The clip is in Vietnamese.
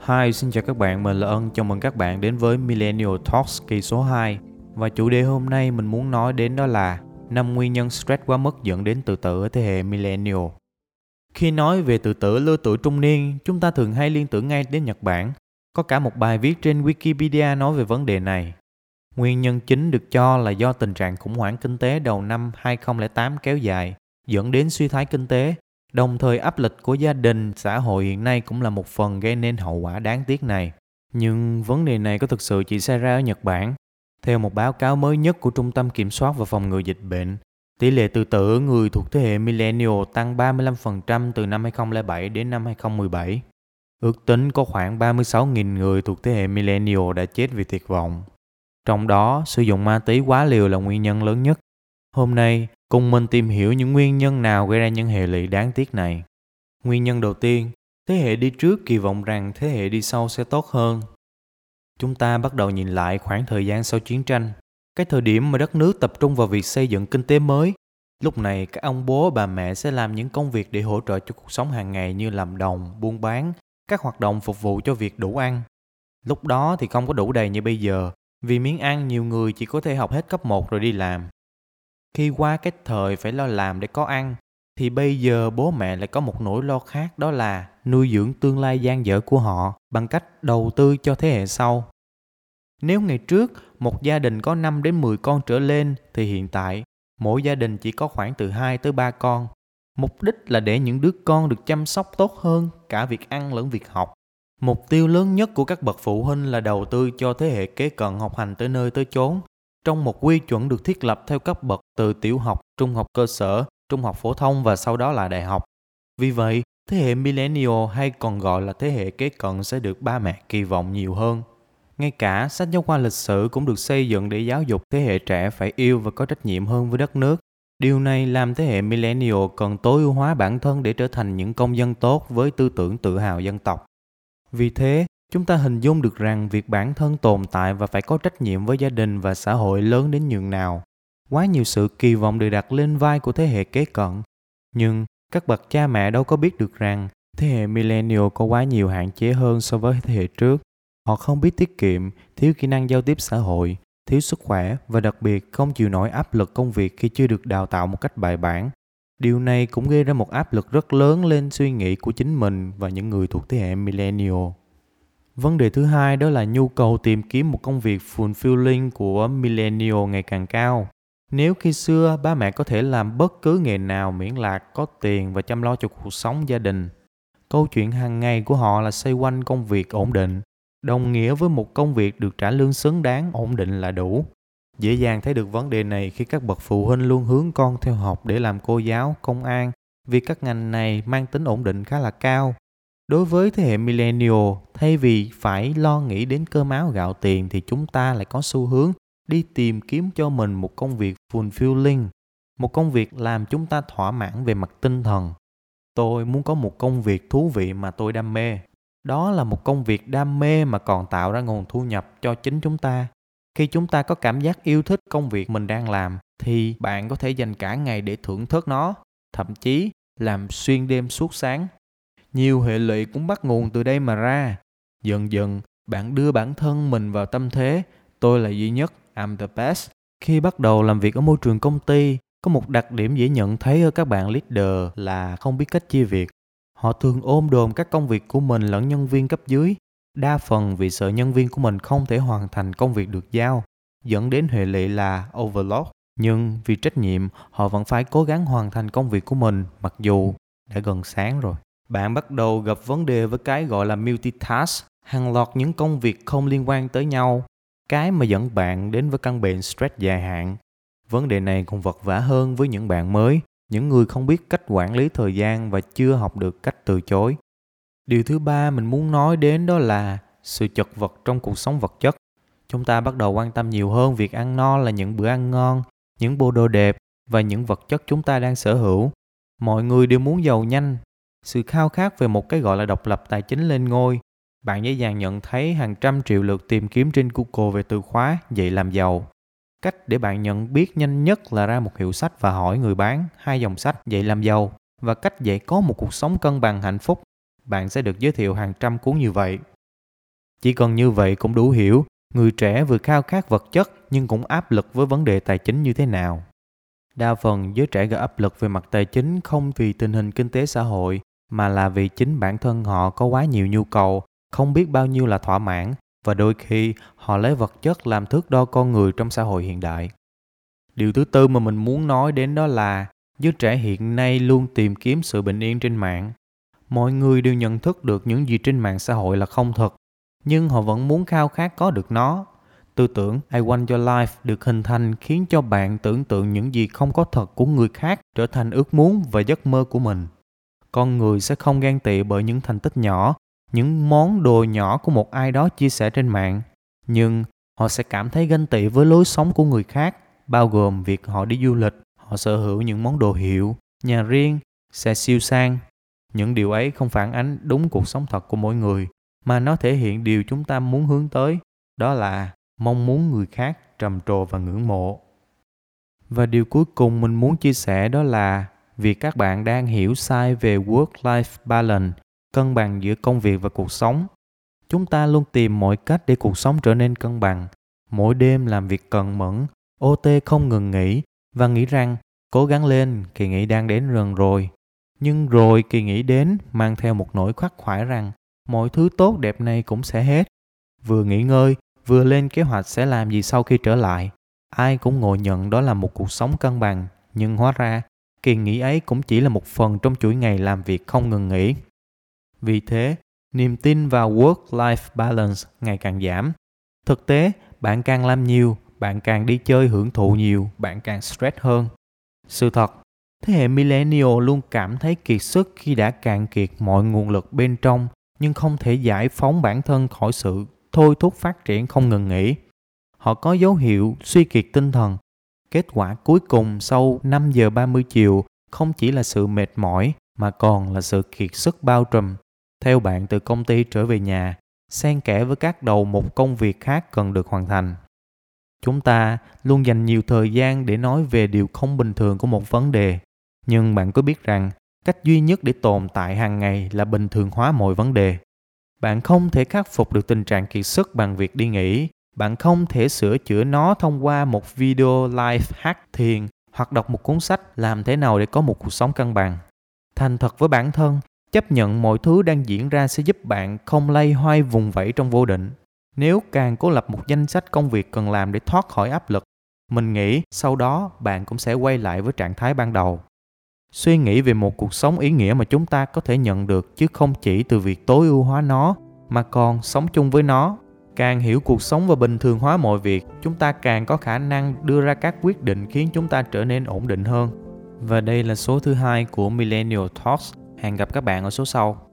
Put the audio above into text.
Hi, xin chào các bạn, mình là Ân, chào mừng các bạn đến với Millennial Talks kỳ số 2 Và chủ đề hôm nay mình muốn nói đến đó là năm nguyên nhân stress quá mức dẫn đến tự tử ở thế hệ Millennial. Khi nói về tự tử lứa tuổi trung niên, chúng ta thường hay liên tưởng ngay đến Nhật Bản. Có cả một bài viết trên Wikipedia nói về vấn đề này. Nguyên nhân chính được cho là do tình trạng khủng hoảng kinh tế đầu năm 2008 kéo dài dẫn đến suy thoái kinh tế. Đồng thời áp lực của gia đình, xã hội hiện nay cũng là một phần gây nên hậu quả đáng tiếc này. Nhưng vấn đề này có thực sự chỉ xảy ra ở Nhật Bản? Theo một báo cáo mới nhất của Trung tâm Kiểm soát và Phòng ngừa Dịch bệnh, tỷ lệ tự tử người thuộc thế hệ millennial tăng 35% từ năm 2007 đến năm 2017. Ước tính có khoảng 36.000 người thuộc thế hệ millennial đã chết vì tuyệt vọng. Trong đó, sử dụng ma túy quá liều là nguyên nhân lớn nhất. Hôm nay, Cùng mình tìm hiểu những nguyên nhân nào gây ra những hệ lụy đáng tiếc này. Nguyên nhân đầu tiên, thế hệ đi trước kỳ vọng rằng thế hệ đi sau sẽ tốt hơn. Chúng ta bắt đầu nhìn lại khoảng thời gian sau chiến tranh, cái thời điểm mà đất nước tập trung vào việc xây dựng kinh tế mới. Lúc này các ông bố bà mẹ sẽ làm những công việc để hỗ trợ cho cuộc sống hàng ngày như làm đồng, buôn bán, các hoạt động phục vụ cho việc đủ ăn. Lúc đó thì không có đủ đầy như bây giờ, vì miếng ăn nhiều người chỉ có thể học hết cấp 1 rồi đi làm. Khi qua cái thời phải lo làm để có ăn, thì bây giờ bố mẹ lại có một nỗi lo khác đó là nuôi dưỡng tương lai gian dở của họ bằng cách đầu tư cho thế hệ sau. Nếu ngày trước một gia đình có 5 đến 10 con trở lên thì hiện tại mỗi gia đình chỉ có khoảng từ 2 tới 3 con. Mục đích là để những đứa con được chăm sóc tốt hơn cả việc ăn lẫn việc học. Mục tiêu lớn nhất của các bậc phụ huynh là đầu tư cho thế hệ kế cận học hành tới nơi tới chốn trong một quy chuẩn được thiết lập theo cấp bậc từ tiểu học, trung học cơ sở, trung học phổ thông và sau đó là đại học. Vì vậy, thế hệ millennial hay còn gọi là thế hệ kế cận sẽ được ba mẹ kỳ vọng nhiều hơn. Ngay cả sách giáo khoa lịch sử cũng được xây dựng để giáo dục thế hệ trẻ phải yêu và có trách nhiệm hơn với đất nước. Điều này làm thế hệ millennial cần tối ưu hóa bản thân để trở thành những công dân tốt với tư tưởng tự hào dân tộc. Vì thế, chúng ta hình dung được rằng việc bản thân tồn tại và phải có trách nhiệm với gia đình và xã hội lớn đến nhường nào. Quá nhiều sự kỳ vọng được đặt lên vai của thế hệ kế cận. Nhưng các bậc cha mẹ đâu có biết được rằng thế hệ millennial có quá nhiều hạn chế hơn so với thế hệ trước. Họ không biết tiết kiệm, thiếu kỹ năng giao tiếp xã hội, thiếu sức khỏe và đặc biệt không chịu nổi áp lực công việc khi chưa được đào tạo một cách bài bản. Điều này cũng gây ra một áp lực rất lớn lên suy nghĩ của chính mình và những người thuộc thế hệ millennial. Vấn đề thứ hai đó là nhu cầu tìm kiếm một công việc fulfilling của millennial ngày càng cao. Nếu khi xưa ba mẹ có thể làm bất cứ nghề nào miễn là có tiền và chăm lo cho cuộc sống gia đình, câu chuyện hàng ngày của họ là xoay quanh công việc ổn định, đồng nghĩa với một công việc được trả lương xứng đáng ổn định là đủ. Dễ dàng thấy được vấn đề này khi các bậc phụ huynh luôn hướng con theo học để làm cô giáo, công an, vì các ngành này mang tính ổn định khá là cao đối với thế hệ millennial, thay vì phải lo nghĩ đến cơm áo gạo tiền thì chúng ta lại có xu hướng đi tìm kiếm cho mình một công việc fulfilling, một công việc làm chúng ta thỏa mãn về mặt tinh thần. Tôi muốn có một công việc thú vị mà tôi đam mê. Đó là một công việc đam mê mà còn tạo ra nguồn thu nhập cho chính chúng ta. Khi chúng ta có cảm giác yêu thích công việc mình đang làm, thì bạn có thể dành cả ngày để thưởng thức nó, thậm chí làm xuyên đêm suốt sáng nhiều hệ lụy cũng bắt nguồn từ đây mà ra. Dần dần, bạn đưa bản thân mình vào tâm thế, tôi là duy nhất, I'm the best. Khi bắt đầu làm việc ở môi trường công ty, có một đặc điểm dễ nhận thấy ở các bạn leader là không biết cách chia việc. Họ thường ôm đồm các công việc của mình lẫn nhân viên cấp dưới. Đa phần vì sợ nhân viên của mình không thể hoàn thành công việc được giao, dẫn đến hệ lụy là overload. Nhưng vì trách nhiệm, họ vẫn phải cố gắng hoàn thành công việc của mình, mặc dù đã gần sáng rồi bạn bắt đầu gặp vấn đề với cái gọi là multitask, hàng loạt những công việc không liên quan tới nhau, cái mà dẫn bạn đến với căn bệnh stress dài hạn. Vấn đề này còn vật vả hơn với những bạn mới, những người không biết cách quản lý thời gian và chưa học được cách từ chối. Điều thứ ba mình muốn nói đến đó là sự chật vật trong cuộc sống vật chất. Chúng ta bắt đầu quan tâm nhiều hơn việc ăn no là những bữa ăn ngon, những bộ đồ đẹp và những vật chất chúng ta đang sở hữu. Mọi người đều muốn giàu nhanh sự khao khát về một cái gọi là độc lập tài chính lên ngôi. Bạn dễ dàng nhận thấy hàng trăm triệu lượt tìm kiếm trên google về từ khóa dạy làm giàu. Cách để bạn nhận biết nhanh nhất là ra một hiệu sách và hỏi người bán hai dòng sách dạy làm giàu và cách dạy có một cuộc sống cân bằng hạnh phúc. Bạn sẽ được giới thiệu hàng trăm cuốn như vậy. Chỉ cần như vậy cũng đủ hiểu, người trẻ vừa khao khát vật chất nhưng cũng áp lực với vấn đề tài chính như thế nào. Đa phần giới trẻ gặp áp lực về mặt tài chính không vì tình hình kinh tế xã hội mà là vì chính bản thân họ có quá nhiều nhu cầu, không biết bao nhiêu là thỏa mãn và đôi khi họ lấy vật chất làm thước đo con người trong xã hội hiện đại. Điều thứ tư mà mình muốn nói đến đó là giới trẻ hiện nay luôn tìm kiếm sự bình yên trên mạng. Mọi người đều nhận thức được những gì trên mạng xã hội là không thật, nhưng họ vẫn muốn khao khát có được nó. Tư tưởng I want your life được hình thành khiến cho bạn tưởng tượng những gì không có thật của người khác trở thành ước muốn và giấc mơ của mình. Con người sẽ không ghen tị bởi những thành tích nhỏ, những món đồ nhỏ của một ai đó chia sẻ trên mạng, nhưng họ sẽ cảm thấy ganh tị với lối sống của người khác bao gồm việc họ đi du lịch, họ sở hữu những món đồ hiệu, nhà riêng, xe siêu sang. Những điều ấy không phản ánh đúng cuộc sống thật của mỗi người, mà nó thể hiện điều chúng ta muốn hướng tới, đó là mong muốn người khác trầm trồ và ngưỡng mộ. Và điều cuối cùng mình muốn chia sẻ đó là việc các bạn đang hiểu sai về work-life balance, cân bằng giữa công việc và cuộc sống. Chúng ta luôn tìm mọi cách để cuộc sống trở nên cân bằng. Mỗi đêm làm việc cần mẫn, OT không ngừng nghỉ và nghĩ rằng cố gắng lên, kỳ nghỉ đang đến gần rồi. Nhưng rồi kỳ nghỉ đến mang theo một nỗi khắc khoải rằng mọi thứ tốt đẹp này cũng sẽ hết. Vừa nghỉ ngơi, vừa lên kế hoạch sẽ làm gì sau khi trở lại. Ai cũng ngồi nhận đó là một cuộc sống cân bằng, nhưng hóa ra kỳ nghỉ ấy cũng chỉ là một phần trong chuỗi ngày làm việc không ngừng nghỉ. Vì thế, niềm tin vào work-life balance ngày càng giảm. Thực tế, bạn càng làm nhiều, bạn càng đi chơi hưởng thụ nhiều bạn càng stress hơn sự thật thế hệ millennial luôn cảm thấy kiệt sức khi đã cạn kiệt mọi nguồn lực bên trong nhưng không thể giải phóng bản thân khỏi sự thôi thúc phát triển không ngừng nghỉ họ có dấu hiệu suy kiệt tinh thần kết quả cuối cùng sau 5 giờ 30 chiều không chỉ là sự mệt mỏi mà còn là sự kiệt sức bao trùm. Theo bạn từ công ty trở về nhà, xen kẽ với các đầu một công việc khác cần được hoàn thành. Chúng ta luôn dành nhiều thời gian để nói về điều không bình thường của một vấn đề. Nhưng bạn có biết rằng, cách duy nhất để tồn tại hàng ngày là bình thường hóa mọi vấn đề. Bạn không thể khắc phục được tình trạng kiệt sức bằng việc đi nghỉ bạn không thể sửa chữa nó thông qua một video live hack thiền hoặc đọc một cuốn sách làm thế nào để có một cuộc sống cân bằng. Thành thật với bản thân, chấp nhận mọi thứ đang diễn ra sẽ giúp bạn không lay hoay vùng vẫy trong vô định. Nếu càng cố lập một danh sách công việc cần làm để thoát khỏi áp lực, mình nghĩ sau đó bạn cũng sẽ quay lại với trạng thái ban đầu. Suy nghĩ về một cuộc sống ý nghĩa mà chúng ta có thể nhận được chứ không chỉ từ việc tối ưu hóa nó, mà còn sống chung với nó càng hiểu cuộc sống và bình thường hóa mọi việc, chúng ta càng có khả năng đưa ra các quyết định khiến chúng ta trở nên ổn định hơn. Và đây là số thứ hai của millennial talks. Hẹn gặp các bạn ở số sau.